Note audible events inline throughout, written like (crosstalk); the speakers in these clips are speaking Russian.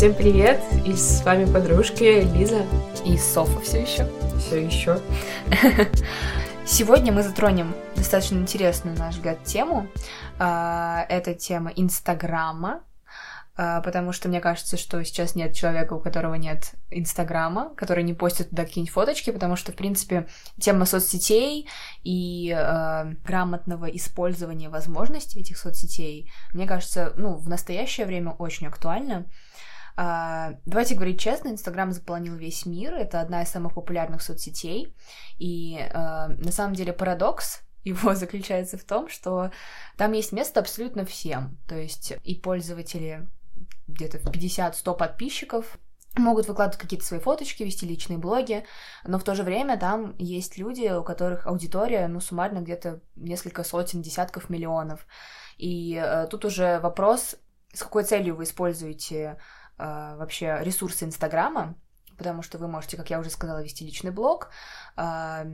Всем привет! И с вами подружки Лиза и Софа все еще. Все еще. (laughs) Сегодня мы затронем достаточно интересную, на наш взгляд, тему. А, это тема Инстаграма, а, потому что мне кажется, что сейчас нет человека, у которого нет Инстаграма, который не постит туда какие-нибудь фоточки, потому что, в принципе, тема соцсетей и э, грамотного использования возможностей этих соцсетей, мне кажется, ну, в настоящее время очень актуальна. Uh, давайте говорить честно, Инстаграм заполонил весь мир, это одна из самых популярных соцсетей, и uh, на самом деле парадокс (laughs) его заключается в том, что там есть место абсолютно всем, то есть и пользователи где-то в 50-100 подписчиков, могут выкладывать какие-то свои фоточки, вести личные блоги, но в то же время там есть люди, у которых аудитория, ну, суммарно где-то несколько сотен, десятков миллионов. И э, тут уже вопрос, с какой целью вы используете вообще ресурсы Инстаграма, потому что вы можете, как я уже сказала, вести личный блог. А,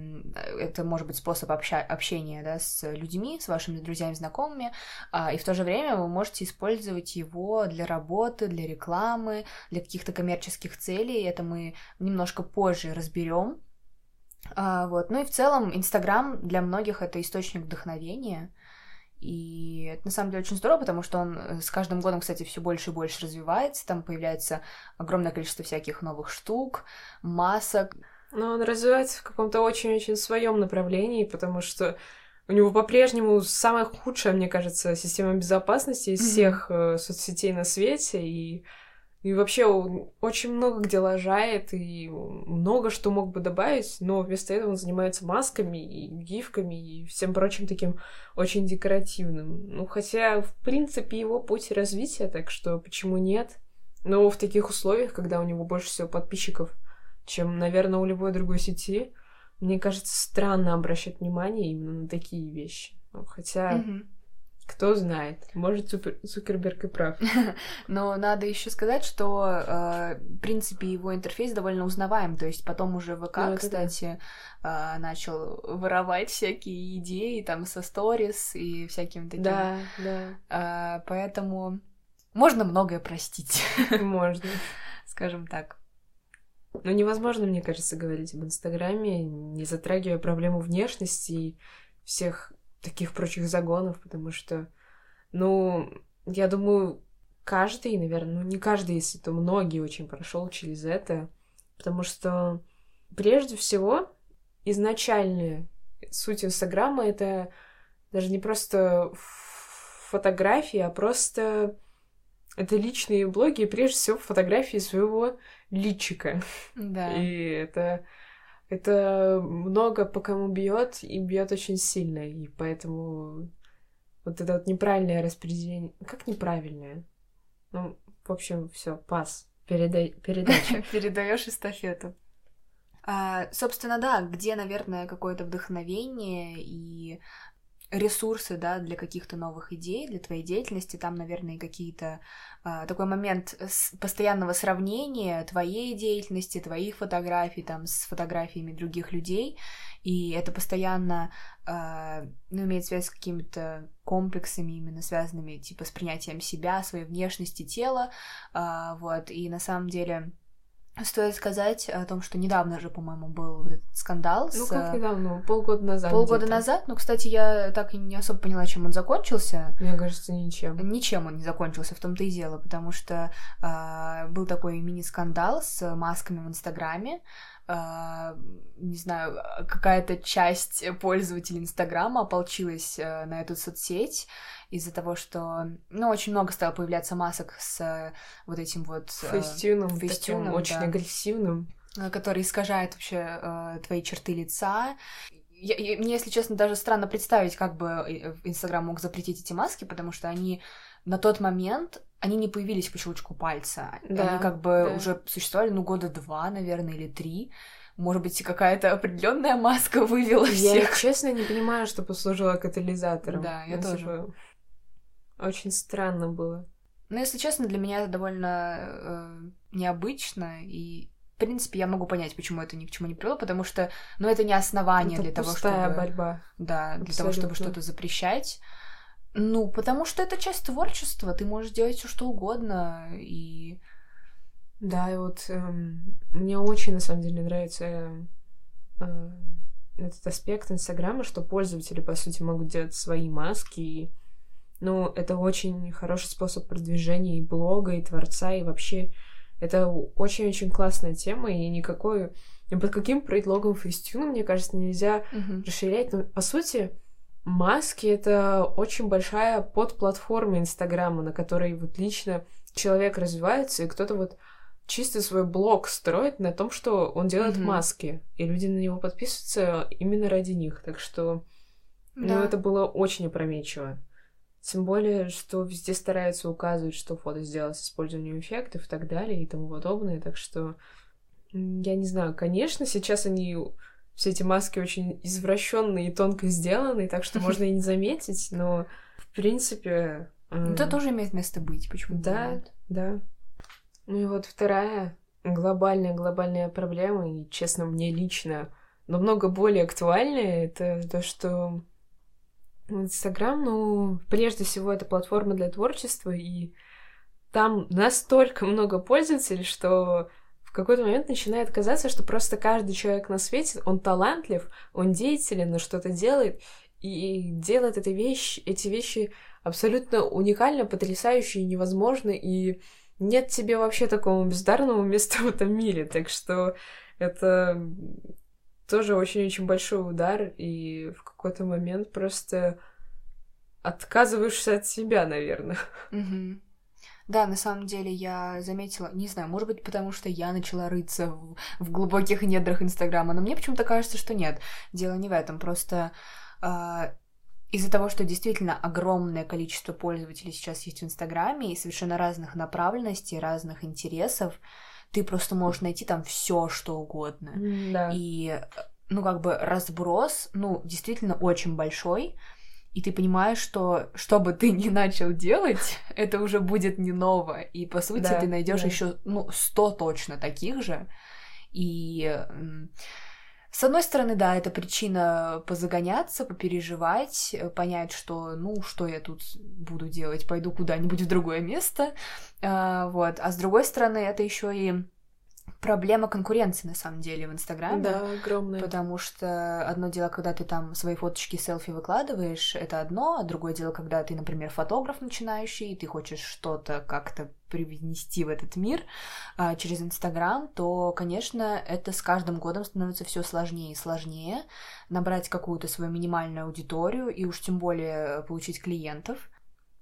это может быть способ обща- общения да, с людьми, с вашими друзьями, знакомыми, а, и в то же время вы можете использовать его для работы, для рекламы, для каких-то коммерческих целей. Это мы немножко позже разберем. А, вот. Ну и в целом Инстаграм для многих это источник вдохновения. И это на самом деле очень здорово, потому что он э, с каждым годом, кстати, все больше и больше развивается. Там появляется огромное количество всяких новых штук, масок. Но он развивается в каком-то очень-очень своем направлении, потому что у него по-прежнему самая худшая, мне кажется, система безопасности из mm-hmm. всех э, соцсетей на свете. И и вообще он очень много где лажает и много что мог бы добавить, но вместо этого он занимается масками и гифками и всем прочим таким очень декоративным. Ну, хотя, в принципе, его путь развития, так что почему нет? Но в таких условиях, когда у него больше всего подписчиков, чем, наверное, у любой другой сети, мне кажется, странно обращать внимание именно на такие вещи. Ну, хотя... Mm-hmm. Кто знает, может Супер... Цукерберг и прав. (laughs) Но надо еще сказать, что э, в принципе его интерфейс довольно узнаваем. То есть потом уже ВК, ну, кстати, да. э, начал воровать всякие идеи там со сторис и всяким таким. Да, да. Э, поэтому можно многое простить. (laughs) Можно. Скажем так. Но невозможно, мне кажется, говорить об Инстаграме, не затрагивая проблему внешности и всех таких прочих загонов, потому что, ну, я думаю, каждый, наверное, ну не каждый, если то многие очень прошел через это, потому что прежде всего изначальная суть Инстаграма это даже не просто фотографии, а просто это личные блоги, и прежде всего фотографии своего личика. Да. И это это много по кому бьет и бьет очень сильно, и поэтому вот это вот неправильное распределение. Как неправильное? Ну, в общем, все, пас. Передай, передача. (laughs) Передаешь эстафету. А, собственно, да, где, наверное, какое-то вдохновение и ресурсы, да, для каких-то новых идей, для твоей деятельности, там, наверное, какие-то э, такой момент постоянного сравнения твоей деятельности, твоих фотографий, там, с фотографиями других людей, и это постоянно, э, ну, имеет связь с какими-то комплексами, именно связанными, типа, с принятием себя, своей внешности, тела, э, вот, и на самом деле Стоит сказать о том, что недавно же, по-моему, был вот этот скандал. Ну, с... как недавно? Полгода назад. Полгода назад. Ну, кстати, я так и не особо поняла, чем он закончился. Мне кажется, ничем. Ничем он не закончился, в том-то и дело, потому что э, был такой мини-скандал с масками в Инстаграме. Э, не знаю, какая-то часть пользователей Инстаграма ополчилась э, на эту соцсеть из-за того, что, ну, очень много стало появляться масок с э, вот этим вот... Э, фейстюном, фейстюном таким, очень да, агрессивным. Э, который искажает вообще э, твои черты лица. Я, я, мне, если честно, даже странно представить, как бы Инстаграм мог запретить эти маски, потому что они на тот момент они не появились по щелчку пальца. Да, они как бы да. уже существовали, ну, года два, наверное, или три. Может быть, какая-то определенная маска вывела всех. Я, честно, не понимаю, что послужило катализатором. Да, я тоже. Очень странно было. Ну, если честно, для меня это довольно э, необычно, и, в принципе, я могу понять, почему это ни к чему не привело, потому что, ну, это не основание это для того, чтобы... борьба. Да, Абсолютно. для того, чтобы что-то запрещать. Ну, потому что это часть творчества, ты можешь делать все что угодно, и Да, и вот эм, мне очень на самом деле нравится э, этот аспект Инстаграма, что пользователи, по сути, могут делать свои маски. И, ну, это очень хороший способ продвижения и блога, и творца, и вообще это очень-очень классная тема, и никакой... Ни под каким предлогом фейстюна, мне кажется, нельзя Мгм. расширять. Но, по сути, маски — это очень большая подплатформа Инстаграма, на которой вот лично человек развивается, и кто-то вот чисто свой блог строит на том, что он делает Мгм. маски, и люди на него подписываются именно ради них. Так что, ну, Да. это было очень опрометчиво. Тем более, что везде стараются указывать, что фото сделать с использованием эффектов и так далее и тому подобное. Так что, я не знаю, конечно, сейчас они все эти маски очень извращенные и тонко сделаны, так что можно и не заметить, но в принципе. Ну, (laughs) Это тоже имеет место быть, почему Да. да. Ну и вот вторая глобальная-глобальная проблема, и, честно, мне лично намного более актуальная, это то, что Инстаграм, ну, прежде всего, это платформа для творчества, и там настолько (laughs) много пользователей, что в какой-то момент начинает казаться, что просто каждый человек на свете, он талантлив, он деятелен, он что-то делает, и делает эти вещи, эти вещи абсолютно уникально, потрясающе и невозможно, и нет тебе вообще такого бездарного места (laughs) в этом мире, так что это тоже очень-очень большой удар, и в какой-то момент просто отказываешься от себя, наверное. (laughs) Мгм. Да, на самом деле я заметила, не знаю, может быть, потому что я начала рыться в, в глубоких недрах Инстаграма, но мне почему-то кажется, что нет. Дело не в этом, просто а, из-за того, что действительно огромное количество пользователей сейчас есть в Инстаграме и совершенно разных направленностей, разных интересов, ты просто можешь найти там все, что угодно. Да. И, ну, как бы разброс, ну, действительно очень большой. И ты понимаешь, что что бы ты (laughs) ни начал делать, это уже будет не ново. И по сути Да, ты найдешь да. еще, ну, сто точно таких же. И с одной стороны, да, это причина позагоняться, попереживать, э, понять, что, ну, что я тут буду делать, пойду куда-нибудь в другое место, А, вот. А с другой стороны, это еще и проблема конкуренции, на самом деле, в Инстаграме. Да, огромное. Потому что одно дело, когда ты там свои фоточки, селфи выкладываешь, это одно, а другое дело, когда ты, например, фотограф начинающий, и ты хочешь что-то как-то привнести в этот мир а, через Инстаграм, то, конечно, это с каждым годом становится все сложнее и сложнее набрать какую-то свою минимальную аудиторию и уж тем более получить клиентов.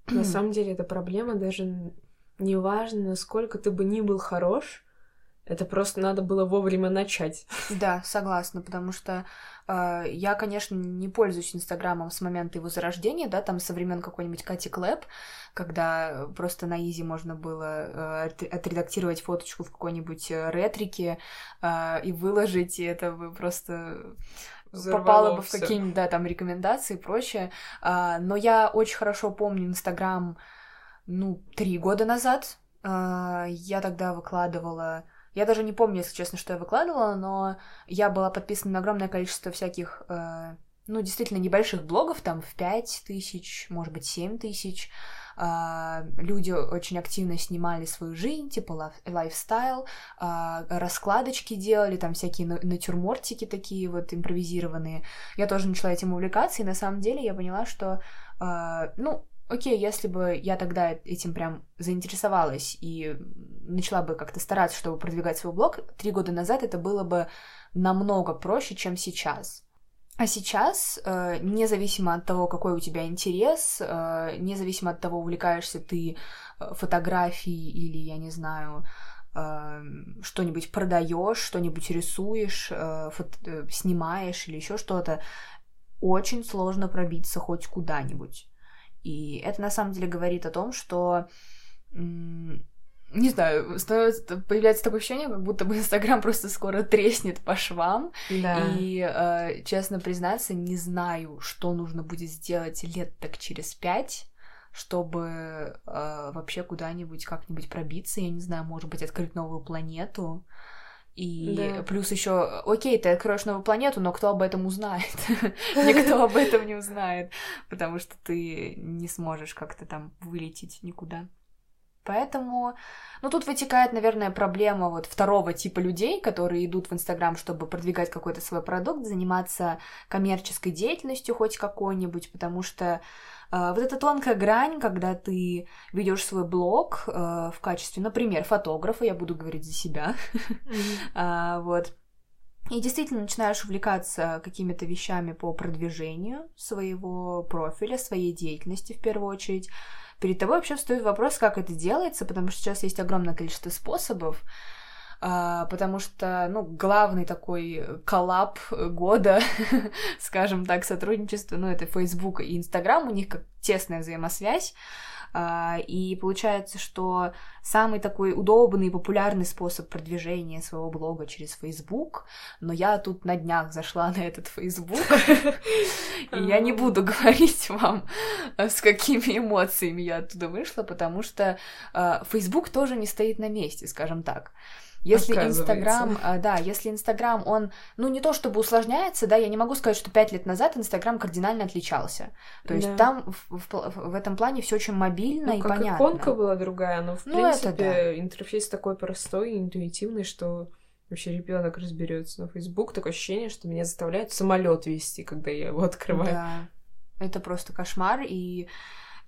На самом деле, эта проблема даже не важно, насколько ты бы ни был хорош, это просто надо было вовремя начать. (laughs) Да, согласна, потому что э, я, конечно, не пользуюсь Инстаграмом с момента его зарождения, да, там со времен какой-нибудь Кати Клэп, когда просто на изи можно было э, от- отредактировать фоточку в какой-нибудь э, ретрике э, и выложить, и это бы просто Взорвало попало бы в какие-нибудь, да, там рекомендации и прочее. А, но я очень хорошо помню Инстаграм, ну, три года назад. А, я тогда выкладывала... Я даже не помню, если честно, что я выкладывала, но я была подписана на огромное количество всяких, э, ну, действительно небольших блогов, там в 5 тысяч, может быть, 7 тысяч. А, люди очень активно снимали свою жизнь, типа лайф- лайфстайл, а, раскладочки делали, там всякие на- натюрмортики такие вот импровизированные. Я тоже начала этим увлекаться, и на самом деле я поняла, что, а, ну, окей, если бы я тогда этим прям заинтересовалась и начала бы как-то стараться, чтобы продвигать свой блог, три года назад это было бы намного проще, чем сейчас. А сейчас, э, независимо от того, какой у тебя интерес, э, независимо от того, увлекаешься ты э, фотографией или, я не знаю, что-нибудь продаешь, что-нибудь рисуешь, снимаешь или еще что-то, очень сложно пробиться хоть куда-нибудь. И это на самом деле говорит о том, что не знаю, становится, появляется такое ощущение, как будто бы Инстаграм (laughs) просто скоро треснет по швам. Да. И, э, честно признаться, не знаю, что нужно будет сделать лет так через пять, чтобы э, вообще куда-нибудь как-нибудь пробиться. Я не знаю, может быть, открыть новую планету. И Да. плюс еще, окей, ты откроешь новую планету, но кто об этом узнает? (laughs) Никто об этом не узнает, потому что ты не сможешь как-то там вылететь никуда. Поэтому, ну, тут вытекает, наверное, проблема вот второго типа людей, которые идут в Инстаграм, чтобы продвигать какой-то свой продукт, заниматься коммерческой деятельностью хоть какой-нибудь, потому что э, вот эта тонкая грань, когда ты ведешь свой блог э, в качестве, например, фотографа, я буду говорить за себя, mm-hmm. (laughs) вот, и действительно начинаешь увлекаться какими-то вещами по продвижению своего профиля, своей деятельности в первую очередь. Перед тобой вообще встает вопрос, как это делается, потому что сейчас есть огромное количество способов, а, потому что, ну, главный такой коллап года, (laughs) скажем так, сотрудничество, ну, это Facebook и Instagram, у них как тесная взаимосвязь, и получается, что самый такой удобный и популярный способ продвижения своего блога через Facebook, но я тут на днях зашла (laughs) на этот Facebook, (laughs) и я не буду (laughs) говорить вам, с какими эмоциями я оттуда вышла, потому что а, Facebook тоже не стоит на месте, скажем так. Если Инстаграм, а, да, если Инстаграм, он, ну, не то чтобы усложняется, да, я не могу сказать, что пять лет назад Инстаграм кардинально отличался. То есть да. там в, в, в этом плане все очень мобильно ну, и как понятно. иконка была другая, но, в ну, принципе, да. интерфейс такой простой, интуитивный, что вообще ребенок разберется на Facebook. Такое ощущение, что меня заставляют самолет вести, когда я его открываю. Да, это просто кошмар, и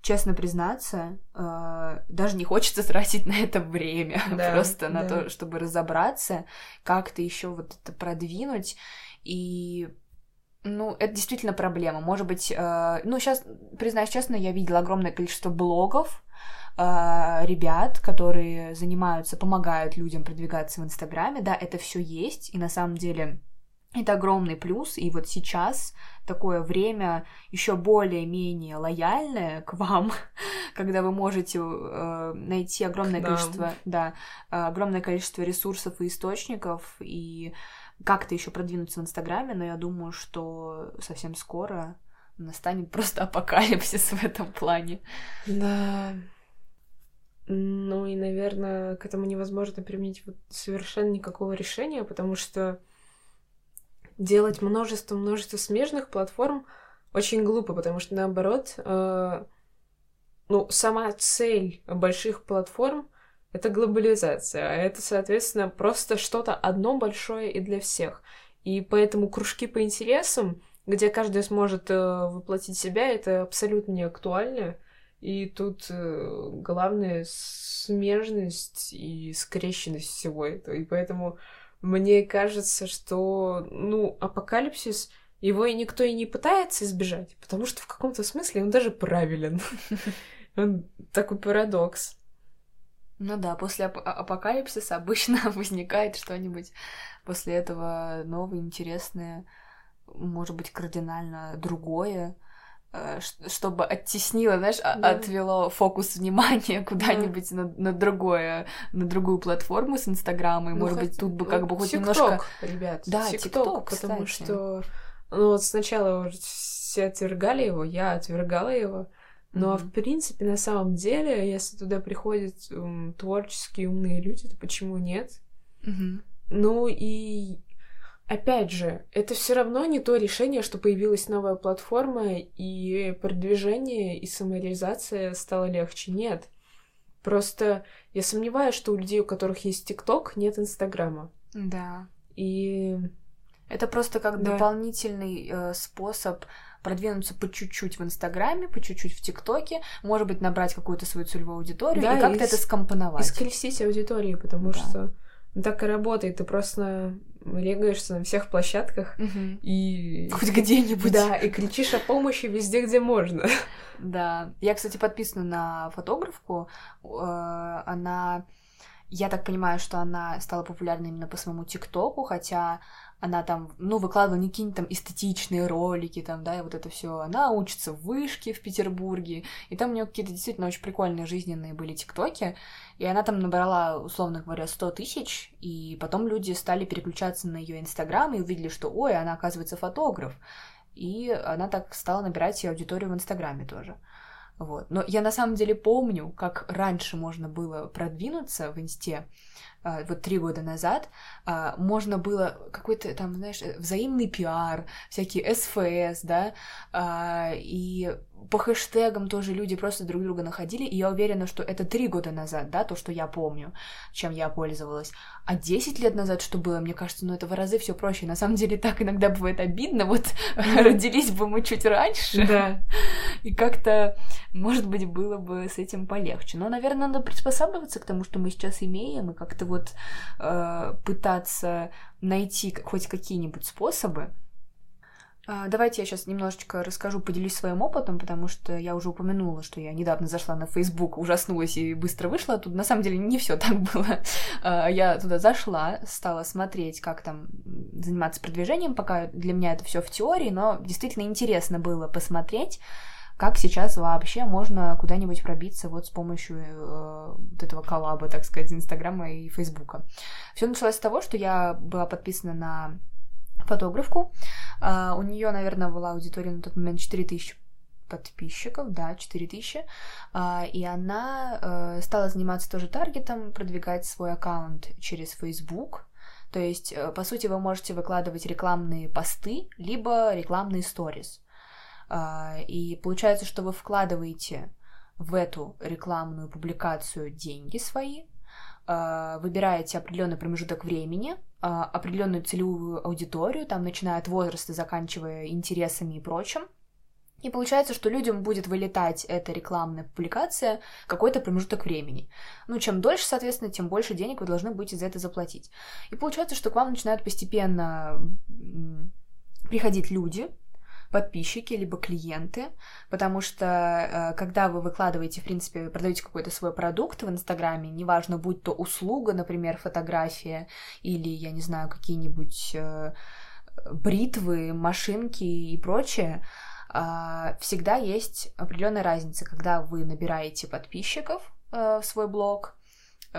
честно признаться, э, даже не хочется тратить на это время, (laughs) да, просто на да. то, чтобы разобраться, как-то еще вот это продвинуть. И ну, это действительно проблема. Может быть, э, ну, сейчас, признаюсь честно, я видела огромное количество блогов, э, ребят, которые занимаются, помогают людям продвигаться в Инстаграме. Да, это все есть, и на самом деле это огромный плюс, и вот сейчас такое время еще более-менее лояльное к вам, (laughs) когда вы можете э, найти огромное да. количество, да, э, огромное количество ресурсов и источников, и как-то еще продвинуться в Инстаграме, но я думаю, что совсем скоро настанет (laughs) просто апокалипсис в этом плане. Да. Ну и, наверное, к этому невозможно применить вот совершенно никакого решения, потому что делать множество-множество смежных платформ очень глупо, потому что наоборот, э, ну, сама цель больших платформ — это глобализация, а это, соответственно, просто что-то одно большое и для всех. И поэтому кружки по интересам, где каждый сможет э, воплотить себя, это абсолютно не актуально. И тут э, главное смежность и скрещенность всего этого. И поэтому мне кажется, что, ну, апокалипсис, его и никто и не пытается избежать, потому что в каком-то смысле он даже правилен. (laughs) Он такой парадокс. Ну да, после ап- апокалипсиса обычно (laughs) возникает что-нибудь после этого новое, интересное, может быть, кардинально другое. Э, чтобы оттеснило, знаешь, да. отвело фокус внимания (laughs) куда-нибудь да. на, на другое, на другую платформу с Инстаграма, и, ну, может хоть, быть, тут бы как бы хоть TikTok, немножко... ребят, да, ТикТок, потому что, ну, вот сначала все отвергали его, я отвергала его, но, mm-hmm. в принципе, на самом деле, если туда приходят um, творческие умные люди, то почему нет? Mm-hmm. Ну, и Опять же, это все равно не то решение, что появилась новая платформа, и продвижение и самореализация стало легче. Нет. Просто я сомневаюсь, что у людей, у которых есть ТикТок, нет Инстаграма. Да. И это просто как да. дополнительный э, способ продвинуться по чуть-чуть в Инстаграме, по чуть-чуть в ТикТоке, может быть, набрать какую-то свою целевую аудиторию да, и как-то это скомпоновать. И скрестить аудиторию, потому да. что так и работает. Ты просто регаешься на всех площадках угу. и... Хоть где-нибудь. Да, и кричишь о помощи везде, где можно. Да. Я, кстати, подписана на фотографку. Э, она... Я так понимаю, что она стала популярной именно по своему ТикТоку, хотя она там, ну, выкладывала не какие-нибудь там эстетичные ролики, там, да, и вот это все. Она учится в вышке в Петербурге, и там у нее какие-то действительно очень прикольные жизненные были тиктоки, и она там набрала, условно говоря, 100 тысяч, и потом люди стали переключаться на ее инстаграм и увидели, что, ой, она, оказывается, фотограф, и она так стала набирать себе аудиторию в инстаграме тоже. Вот. Но я на самом деле помню, как раньше можно было продвинуться в инсте, вот три года назад, а, можно было какой-то там, знаешь, взаимный пиар, всякие СФС, да, а, и по хэштегам тоже люди просто друг друга находили, и я уверена, что это три года назад, да, то, что я помню, чем я пользовалась. А 10 лет назад что было, мне кажется, ну это в разы все проще. На самом деле так иногда бывает обидно, вот родились бы мы чуть раньше. Да. И как-то, может быть, было бы с этим полегче. Но, наверное, надо приспосабливаться к тому, что мы сейчас имеем, и как-то вот э, пытаться найти хоть какие-нибудь способы, а, Давайте я сейчас немножечко расскажу, поделюсь своим опытом, потому что я уже упомянула, что я недавно зашла на Facebook, ужаснулась и быстро вышла оттуда. На самом деле не все так было. А, (laughs) я туда зашла, стала смотреть, как там заниматься продвижением, пока для меня это все в теории, но действительно интересно было посмотреть, как сейчас вообще можно куда-нибудь пробиться вот с помощью э, вот этого коллаба, так сказать, Инстаграма и Фейсбука. Все началось с того, что я была подписана на фотографку. Uh, у нее, наверное, была аудитория на тот момент 4000 подписчиков, да, 4000. Uh, и она uh, стала заниматься тоже таргетом, продвигать свой аккаунт через Facebook. То есть, э, по сути, вы можете выкладывать рекламные посты, либо рекламные сторис. И получается, что вы вкладываете в эту рекламную публикацию деньги свои, а, выбираете определенный промежуток времени, а, определенную целевую аудиторию, там, начиная от возраста, заканчивая интересами и прочим. И получается, что людям будет вылетать эта рекламная публикация какой-то промежуток времени. Ну, чем дольше, соответственно, тем больше денег вы должны будете за это заплатить. И получается, что к вам начинают постепенно приходить люди, подписчики, либо клиенты, потому что э, когда вы выкладываете, в принципе, продаете какой-то свой продукт в Инстаграме, неважно, будь то услуга, например, фотография, или, я не знаю, какие-нибудь э, бритвы, машинки и прочее, а, всегда есть определенная разница, когда вы набираете подписчиков э, в свой блог,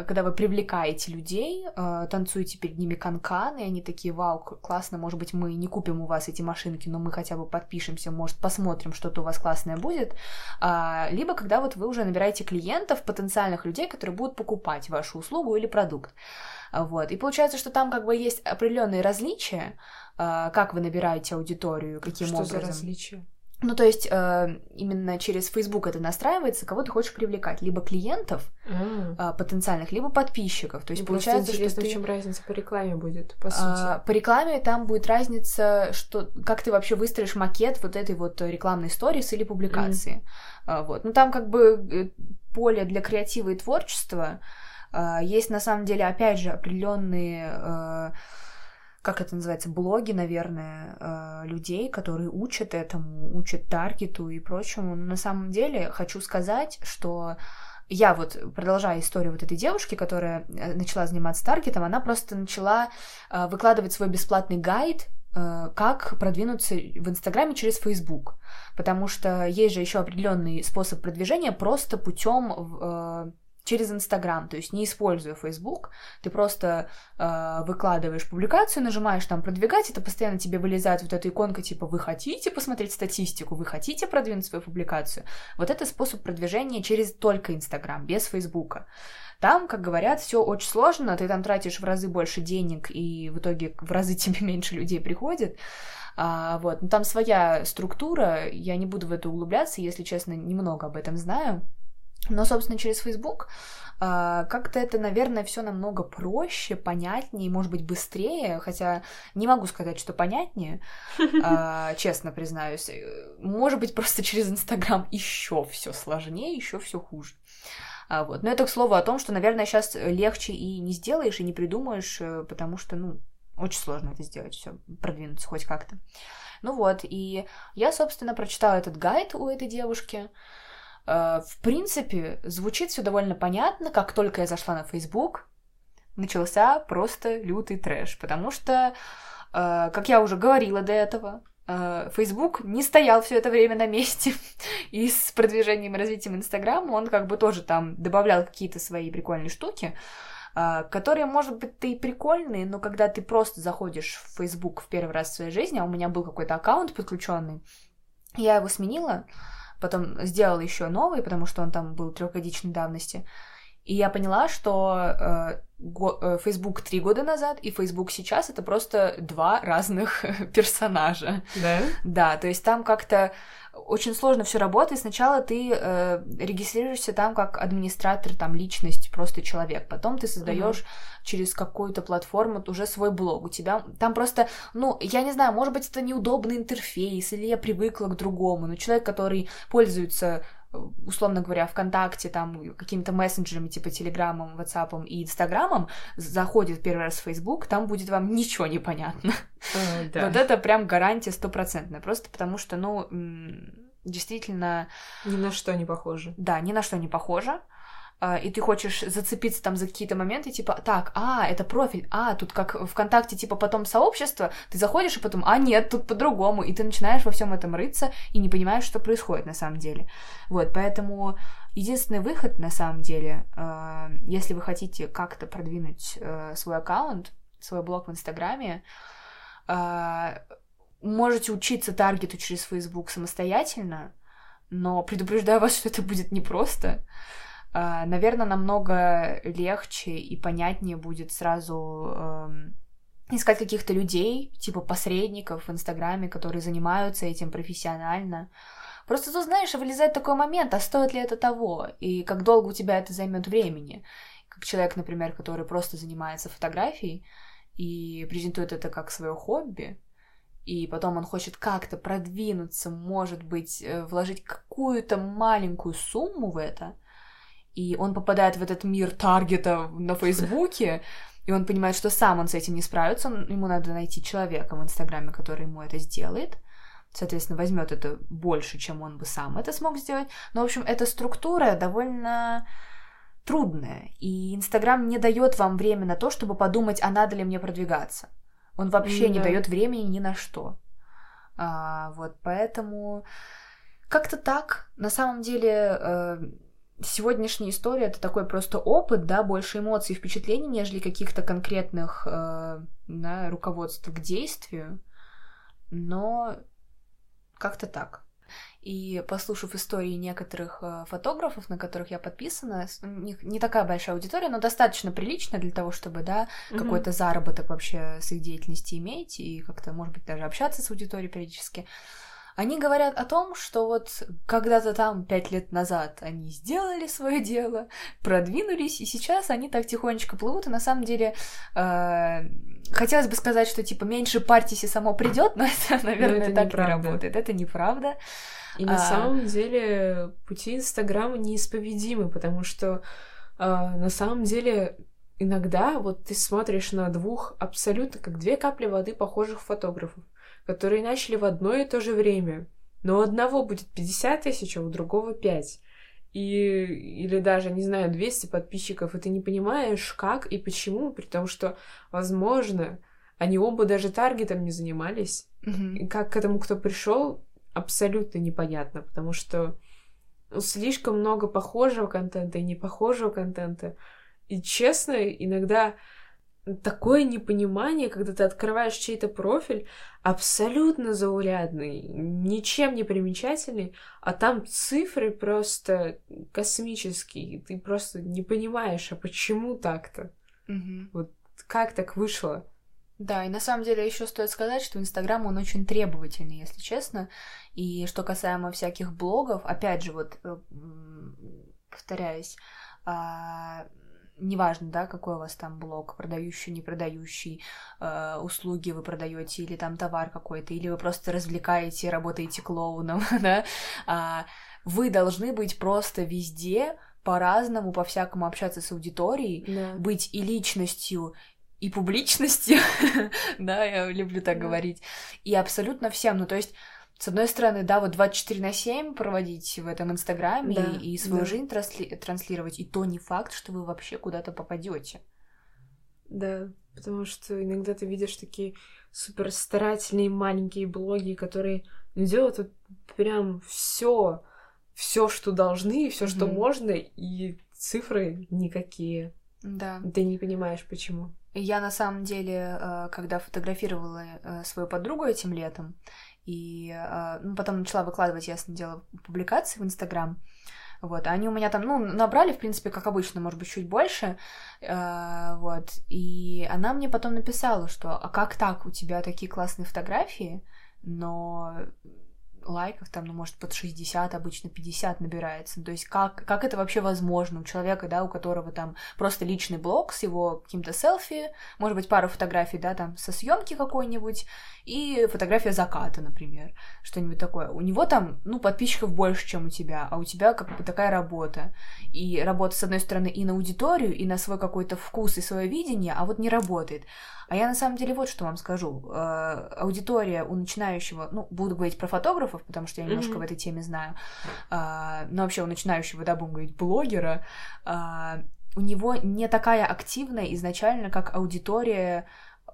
когда вы привлекаете людей, э, танцуете перед ними канкан, и они такие, вау, классно, может быть, мы не купим у вас эти машинки, но мы хотя бы подпишемся, может, посмотрим, что-то у вас классное будет. А, либо когда вот вы уже набираете клиентов, потенциальных людей, которые будут покупать вашу услугу или продукт. Вот. И получается, что там как бы есть определенные различия, э, как вы набираете аудиторию, каким что образом. Что за различия? Ну, то есть э, именно через Facebook это настраивается, кого ты хочешь привлекать, либо клиентов mm. э, потенциальных, либо подписчиков. То есть ну, получается, интересно, что ты... в чем разница по рекламе будет, по сути. А, по рекламе там будет разница, что как ты вообще выстроишь макет вот этой вот рекламной сторис или публикации. Mm. А, вот, ну там как бы э, поле для креатива и творчества. А, есть на самом деле опять же определенные э, как это называется, блоги, наверное, э, людей, которые учат этому, учат таргету и прочему. Но на самом деле хочу сказать, что я вот, продолжая историю вот этой девушки, которая э, начала заниматься таргетом, она просто начала э, выкладывать свой бесплатный гайд как продвинуться в Инстаграме через Фейсбук, потому что есть же еще определенный способ продвижения просто путем через Инстаграм, то есть не используя Facebook, ты просто э, выкладываешь публикацию, нажимаешь там продвигать, это постоянно тебе вылезает вот эта иконка типа вы хотите посмотреть статистику, вы хотите продвинуть свою публикацию. Вот это способ продвижения через только Инстаграм, без Фейсбука. Там, как говорят, все очень сложно, ты там тратишь в разы больше денег, и в итоге в разы (laughs) тебе меньше людей приходит. А, вот, но там своя структура, я не буду в это углубляться, если честно, немного об этом знаю. Но, собственно, через Facebook Uh, как-то это, наверное, все намного проще, понятнее, может быть, быстрее, хотя не могу сказать, что понятнее, uh, (laughs) честно признаюсь. Может быть, просто через Инстаграм еще все сложнее, еще все хуже. Uh, вот. Но это к слову о том, что, наверное, сейчас легче и не сделаешь, и не придумаешь, э, потому что, ну, очень сложно это сделать, все продвинуться хоть как-то. Ну вот, и я, собственно, прочитала этот гайд у этой девушки. Э, в принципе, звучит все довольно понятно. Как только я зашла на Facebook, начался просто лютый трэш, потому что, э, как я уже говорила до этого, э, Facebook не стоял все это время на месте. (laughs) И с продвижением и развитием Инстаграма он как бы тоже там добавлял какие-то свои прикольные штуки, которые, может быть, ты и прикольные, но когда ты просто заходишь в Facebook в первый раз в своей жизни, а у меня был какой-то аккаунт подключенный, я его сменила, потом сделала еще новый, потому что он там был трехгодичной давности. И я поняла, что э, э, Facebook три года назад и Facebook сейчас это просто два разных (laughs) персонажа. Да? Да, то есть там как-то очень сложно все работает. Сначала ты э, регистрируешься там как администратор, там личность, просто человек. Потом ты создаешь uh-huh. через какую-то платформу уже свой блог. У тебя там просто, ну, я не знаю, может быть, это неудобный интерфейс, или я привыкла к другому. Но человек, который пользуется условно говоря, ВКонтакте, там, какими-то мессенджерами, типа Телеграмом, Ватсапом и Инстаграмом, заходит первый раз в Фейсбук, там будет вам ничего не понятно. (laughs) Да. Вот это прям гарантия стопроцентная, просто потому что, ну, действительно... Ни на что не похоже. Да, ни на что не похоже. А, и ты хочешь зацепиться там за какие-то моменты, типа, так, а, это профиль, а, тут как ВКонтакте, типа, потом сообщество, ты заходишь и потом, а, нет, тут по-другому, и ты начинаешь во всем этом рыться и не понимаешь, что происходит на самом деле. Вот, поэтому единственный выход, на самом деле, э, если вы хотите как-то продвинуть э, свой аккаунт, свой блог в Инстаграме, можете учиться таргету через Facebook самостоятельно, но предупреждаю вас, что это будет непросто. А, Наверное, намного легче и понятнее будет сразу эм, искать каких-то людей, типа посредников в Инстаграме, которые занимаются этим профессионально. Просто тут, знаешь, вылезает такой момент, а стоит ли это того, и как долго у тебя это займет времени. Как человек, например, который просто занимается фотографией и презентует это как свое хобби, и потом он хочет как-то продвинуться, может быть, э, вложить какую-то маленькую сумму в это, и он попадает в этот мир таргета на Фейсбуке, и он понимает, что сам он с этим не справится, он, ему надо найти человека в Инстаграме, который ему это сделает, соответственно, возьмет это больше, чем он бы сам это смог сделать. Но, в общем, эта структура довольно трудная, и Инстаграм не дает вам время на то, чтобы подумать, а надо ли мне продвигаться. Он вообще mm-hmm. не дает времени ни на что. А, вот, поэтому как-то так. На самом деле, э, сегодняшняя история это такой просто опыт, да, больше эмоций и впечатлений, нежели каких-то конкретных э, да, руководств к действию. Но как-то так. И послушав истории некоторых э, фотографов, на которых я подписана, у них не такая большая аудитория, но достаточно приличная для того, чтобы, да, mm-hmm. какой-то заработок вообще с их деятельности иметь и как-то, может быть, даже общаться с аудиторией периодически. Они говорят о том, что вот когда-то там пять лет назад они сделали свое дело, продвинулись, и сейчас они так тихонечко плывут, и на самом деле э, хотелось бы сказать, что типа меньше партии само придет, но (laughs) это, наверное, но это так неправда. не работает. Это неправда. И а... на самом деле пути Инстаграма неисповедимы, потому что э, на самом деле иногда вот ты смотришь на двух абсолютно как две капли воды похожих фотографов которые начали в одно и то же время. Но у одного будет 50 тысяч, а у другого 5. И, или даже, не знаю, 200 подписчиков, и ты не понимаешь, как и почему, при том, что, возможно, они оба даже таргетом не занимались. Mm-hmm. И как к этому кто пришел, абсолютно непонятно, потому что ну, слишком много похожего контента и непохожего контента. И честно, иногда такое непонимание, когда ты открываешь чей-то профиль, абсолютно заурядный, ничем не примечательный, а там цифры просто космические, ты просто не понимаешь, а почему так-то? Угу. Вот как так вышло? Да, и на самом деле еще стоит сказать, что Инстаграм, он очень требовательный, если честно. И что касаемо всяких блогов, опять же, вот э, повторяюсь, а, неважно, да, какой у вас там блог, продающий, не продающий, э, услуги вы продаете или там товар какой-то, или вы просто развлекаете, работаете клоуном, (laughs) да, а, вы должны быть просто везде по-разному, по-всякому общаться с аудиторией, да. быть и личностью, и публичностью, (laughs) да, я люблю так говорить, и абсолютно всем, ну, то есть с одной стороны, да, вот 24 на 7 проводить в этом Инстаграме да, и свою да. жизнь трансли транслировать, и то не факт, что вы вообще куда-то попадете. Да, потому что иногда ты видишь такие супер старательные маленькие блоги, которые делают вот прям все, все, что должны, все, mm-hmm. что можно, и цифры никакие. Да. Ты не понимаешь, почему. Я на самом деле, э, когда фотографировала э, свою подругу этим летом, И э, ну, потом начала выкладывать, ясно дело, публикации в Инстаграм. Вот, они у меня там, ну, набрали, в принципе, как обычно, может быть, чуть больше, э, вот, и она мне потом написала, что, а как так, у тебя такие классные фотографии, но лайков там, ну, может, под 60, обычно 50 набирается. То есть как, как это вообще возможно у человека, да, у которого там просто личный блог с его каким-то селфи, может быть, пару фотографий, да, там, со съемки какой-нибудь, и фотография заката, например, что-нибудь такое. У него там, ну, подписчиков больше, чем у тебя, а у тебя как бы такая работа. И работа, с одной стороны, и на аудиторию, и на свой какой-то вкус и свое видение, а вот не работает. А я на самом деле вот что вам скажу. Э, аудитория у начинающего, ну, буду говорить про фотографов, потому что я немножко mm-hmm. в этой теме знаю, э, но вообще у начинающего, да, будем говорить, блогера, э, у него не такая активная изначально, как аудитория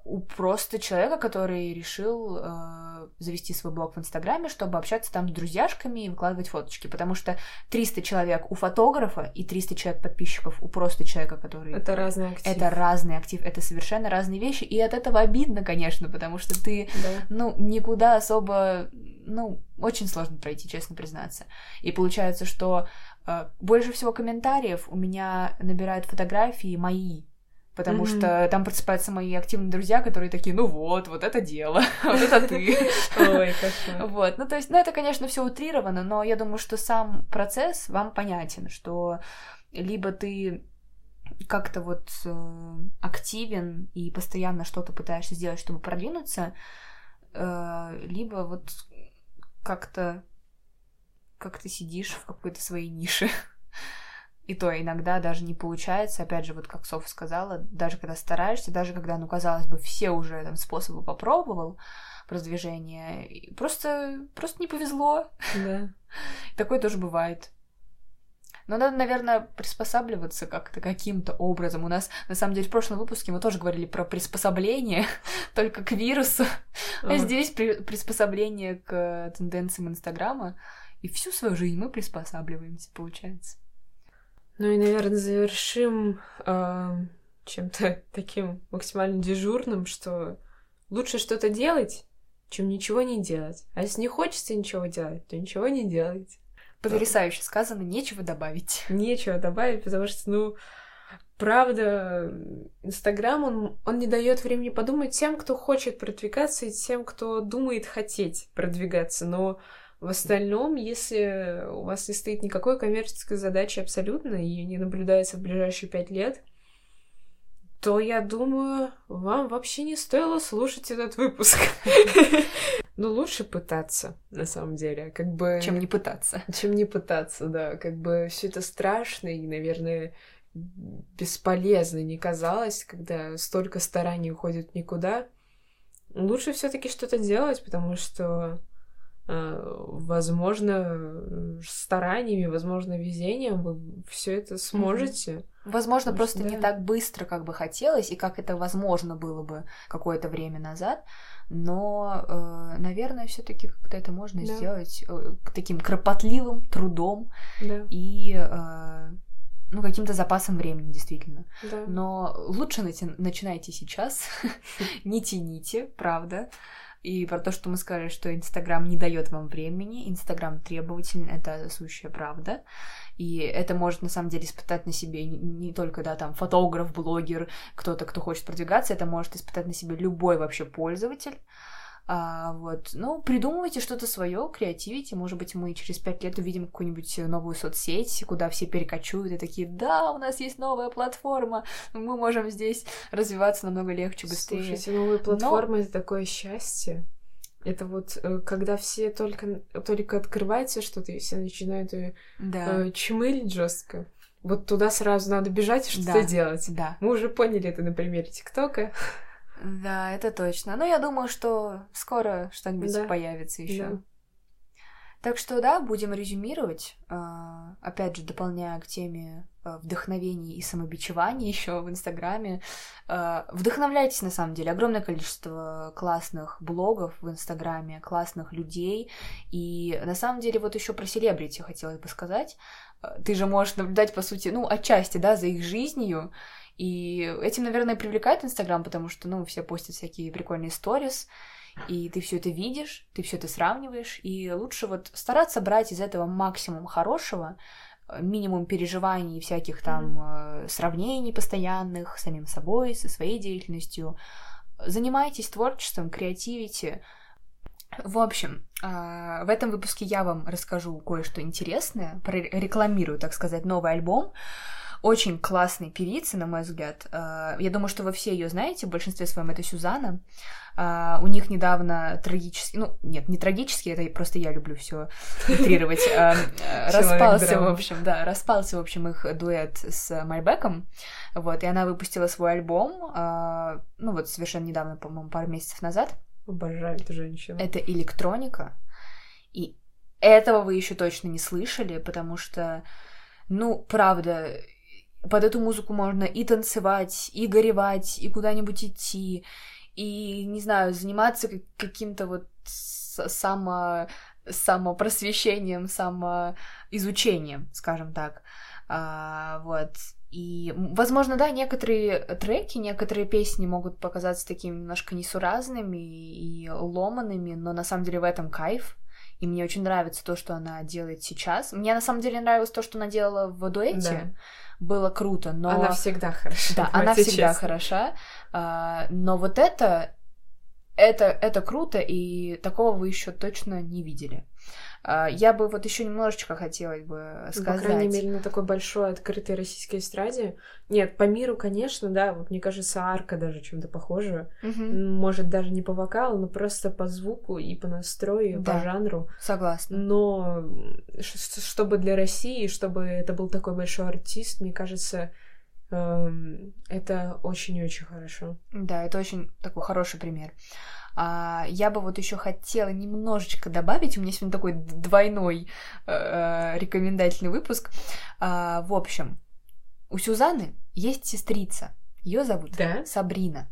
у просто человека, который решил э, завести свой блог в Инстаграме, чтобы общаться там с друзьяшками и выкладывать фоточки. Потому что 300 человек у фотографа и 300 человек подписчиков у просто человека, который... Это разный актив. Это разный актив, это совершенно разные вещи. И от этого обидно, конечно, потому что ты, да. ну, никуда особо... Ну, очень сложно пройти, честно признаться. И получается, что э, больше всего комментариев у меня набирают фотографии мои, Потому mm-hmm. что там просыпаются мои активные друзья, которые такие, ну вот, вот это дело, (laughs) вот это ты. Ой, кошмар. Вот, ну то есть, ну это, конечно, все утрировано, но я думаю, что сам процесс вам понятен, что либо ты как-то вот э, активен и постоянно что-то пытаешься сделать, чтобы продвинуться, э, либо вот как-то как ты сидишь в какой-то своей нише. И то иногда даже не получается, опять же, вот как Софа сказала, даже когда стараешься, даже когда, ну, казалось бы, все уже там способы попробовал продвижения, просто, просто не повезло. Да. (laughs) Такое тоже бывает. Но надо, наверное, приспосабливаться как-то каким-то образом. У нас, на самом деле, в прошлом выпуске мы тоже говорили про приспособление, (laughs) только к вирусу. А здесь при приспособление к тенденциям Инстаграма. И всю свою жизнь мы приспосабливаемся, получается. Ну и, наверное, завершим э, чем-то (laughs) таким максимально дежурным, что лучше что-то делать, чем ничего не делать. А если не хочется ничего делать, то ничего не делать. Потрясающе да. сказано, нечего добавить. (laughs) Нечего добавить, потому что, ну, правда, Инстаграм, он, он не дает времени подумать тем, кто хочет продвигаться, и тем, кто думает хотеть продвигаться. Но в остальном, если у вас не стоит никакой коммерческой задачи абсолютно, и не наблюдается в ближайшие пять лет, то я думаю, вам вообще не стоило слушать этот выпуск. (laughs) Ну, лучше пытаться, на самом деле, как бы... Чем не пытаться. Чем не пытаться, да. Как бы все это страшно и, наверное, бесполезно не казалось, когда столько стараний уходит никуда. Лучше все таки что-то делать, потому что возможно, стараниями, возможно, везением вы все это сможете. Возможно, Потому просто что, да. не так быстро, как бы хотелось, и как это возможно было бы какое-то время назад. Но, э, наверное, все-таки как-то это можно да. сделать э, таким кропотливым трудом да. и ну, каким-то запасом времени, действительно. Да. Но лучше начинайте сейчас, (laughs) не тяните, правда и про то, что мы сказали, что Инстаграм не дает вам времени, Инстаграм требователен, это сущая правда. И это может на самом деле испытать на себе не, только, да, там, фотограф, блогер, кто-то, кто хочет продвигаться, это может испытать на себе любой вообще пользователь. А, вот, ну, придумывайте что-то свое, креативите. Может быть, мы через пять лет увидим какую-нибудь новую соцсеть, куда все перекочуют и такие, да, у нас есть новая платформа, мы можем здесь развиваться намного легче, быстрее. Слушайте, новые платформы Но... это такое счастье. Это вот э, когда все только, только открывается что-то, и все начинают э, да. э, чмылить жестко. Вот туда сразу надо бежать и что-то да. делать. Да. Мы уже поняли это на примере ТикТока. Да, это точно. Но я думаю, что скоро что-нибудь да. появится еще. Да. Так что да, будем резюмировать. А, опять же, дополняя к теме а, вдохновений и самобичевания (laughs) еще в Инстаграме. А, вдохновляйтесь, на самом деле. Огромное количество классных блогов в Инстаграме, классных людей. И на самом деле вот еще про селебрити хотела бы сказать. Ты же можешь наблюдать, по сути, ну, отчасти, да, за их жизнью. И этим, наверное, привлекает Инстаграм, потому что, ну, все постят всякие прикольные сторис. и ты все это видишь, ты все это сравниваешь, и лучше вот стараться брать из этого максимум хорошего, э, минимум переживаний, всяких там mm-hmm. сравнений постоянных с самим собой, со своей деятельностью. Занимайтесь творчеством, креативите. В общем, а, в этом выпуске я вам расскажу кое-что интересное, прорекламирую, так сказать, новый альбом очень классной певицы, на мой взгляд. А, я думаю, что вы все ее знаете, в большинстве своем это Сюзанна. А, у них недавно трагический, ну, нет, не трагический, это просто я люблю все утрировать. (laughs) А, распался, в общем, да, распался, в общем, их дуэт с Мальбеком. Вот, и она выпустила свой альбом, ну, вот совершенно недавно, по-моему, пару месяцев назад. Обожаю эту женщину. Это электроника. И этого вы еще точно не слышали, потому что, ну, правда, под эту музыку можно и танцевать, и горевать, и куда-нибудь идти, и, не знаю, заниматься каким-то вот само самопросвещением, самоизучением, скажем так. А, вот. И, возможно, да, некоторые треки, некоторые песни могут показаться такими немножко несуразными и ломанными, но на самом деле в этом кайф. И мне очень нравится то, что она делает сейчас. Мне на самом деле нравилось то, что она делала в дуэте. Да было круто, но... Она всегда хороша. Да, она всегда честно. хороша, а, но вот это, это, это круто, и такого вы еще точно не видели. А, я бы вот еще немножечко хотела бы сказать. Ну, по крайней мере, на такой большой открытой российской эстраде. Нет, по миру, конечно, да, вот мне кажется, арка даже чем-то похожа. Угу. Может, даже не по вокалу, но просто по звуку и по настрою, да, по жанру. Согласна. Но чтобы для России, чтобы это был такой большой артист, мне кажется, эм, это очень-очень хорошо. Да, это очень такой хороший пример. А, я бы вот еще хотела немножечко добавить. У меня сегодня такой двойной э, рекомендательный выпуск. А, в общем, у Сюзаны есть сестрица. Ее зовут да? Сабрина.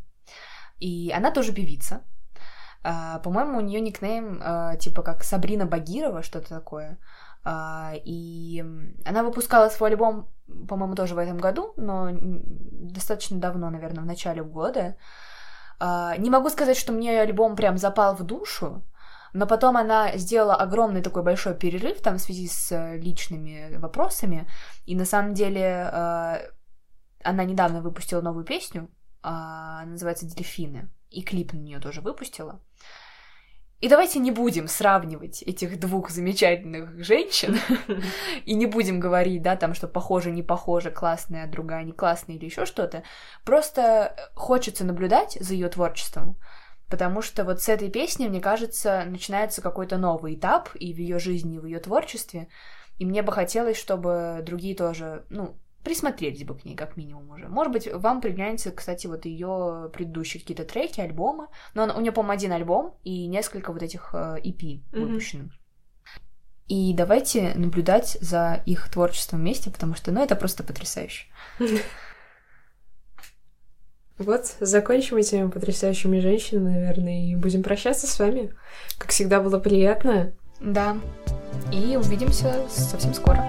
И она тоже певица. А, по-моему, у нее никнейм а, типа как Сабрина Багирова, что-то такое. А, и она выпускала свой альбом, по-моему, тоже в этом году, но достаточно давно, наверное, в начале года. А, не могу сказать, что мне альбом прям запал в душу, но потом она сделала огромный такой большой перерыв там в связи с э, личными вопросами, и на самом деле а, она недавно выпустила новую песню, а, называется «Дельфины», и клип на нее тоже выпустила. И давайте не будем сравнивать этих двух замечательных женщин (laughs) и не будем говорить, да, там, что похоже, не похоже, классная, другая не классная или еще что-то. Просто хочется наблюдать за ее творчеством, потому что вот с этой песней, мне кажется, начинается какой-то новый этап и в ее жизни, и в ее творчестве. И мне бы хотелось, чтобы другие тоже, ну, присмотрелись бы к ней, как минимум уже. Может быть, вам приглянется, кстати, вот ее предыдущие какие-то треки, альбомы. Но у нее, по-моему, один альбом и несколько вот этих э, EP mm-hmm. выпущенных. И давайте наблюдать за их творчеством вместе, потому что, ну, это просто потрясающе. (laughs) Вот, закончим этими потрясающими женщинами, наверное, и будем прощаться с вами. Как всегда, было приятно. Да. И увидимся совсем скоро.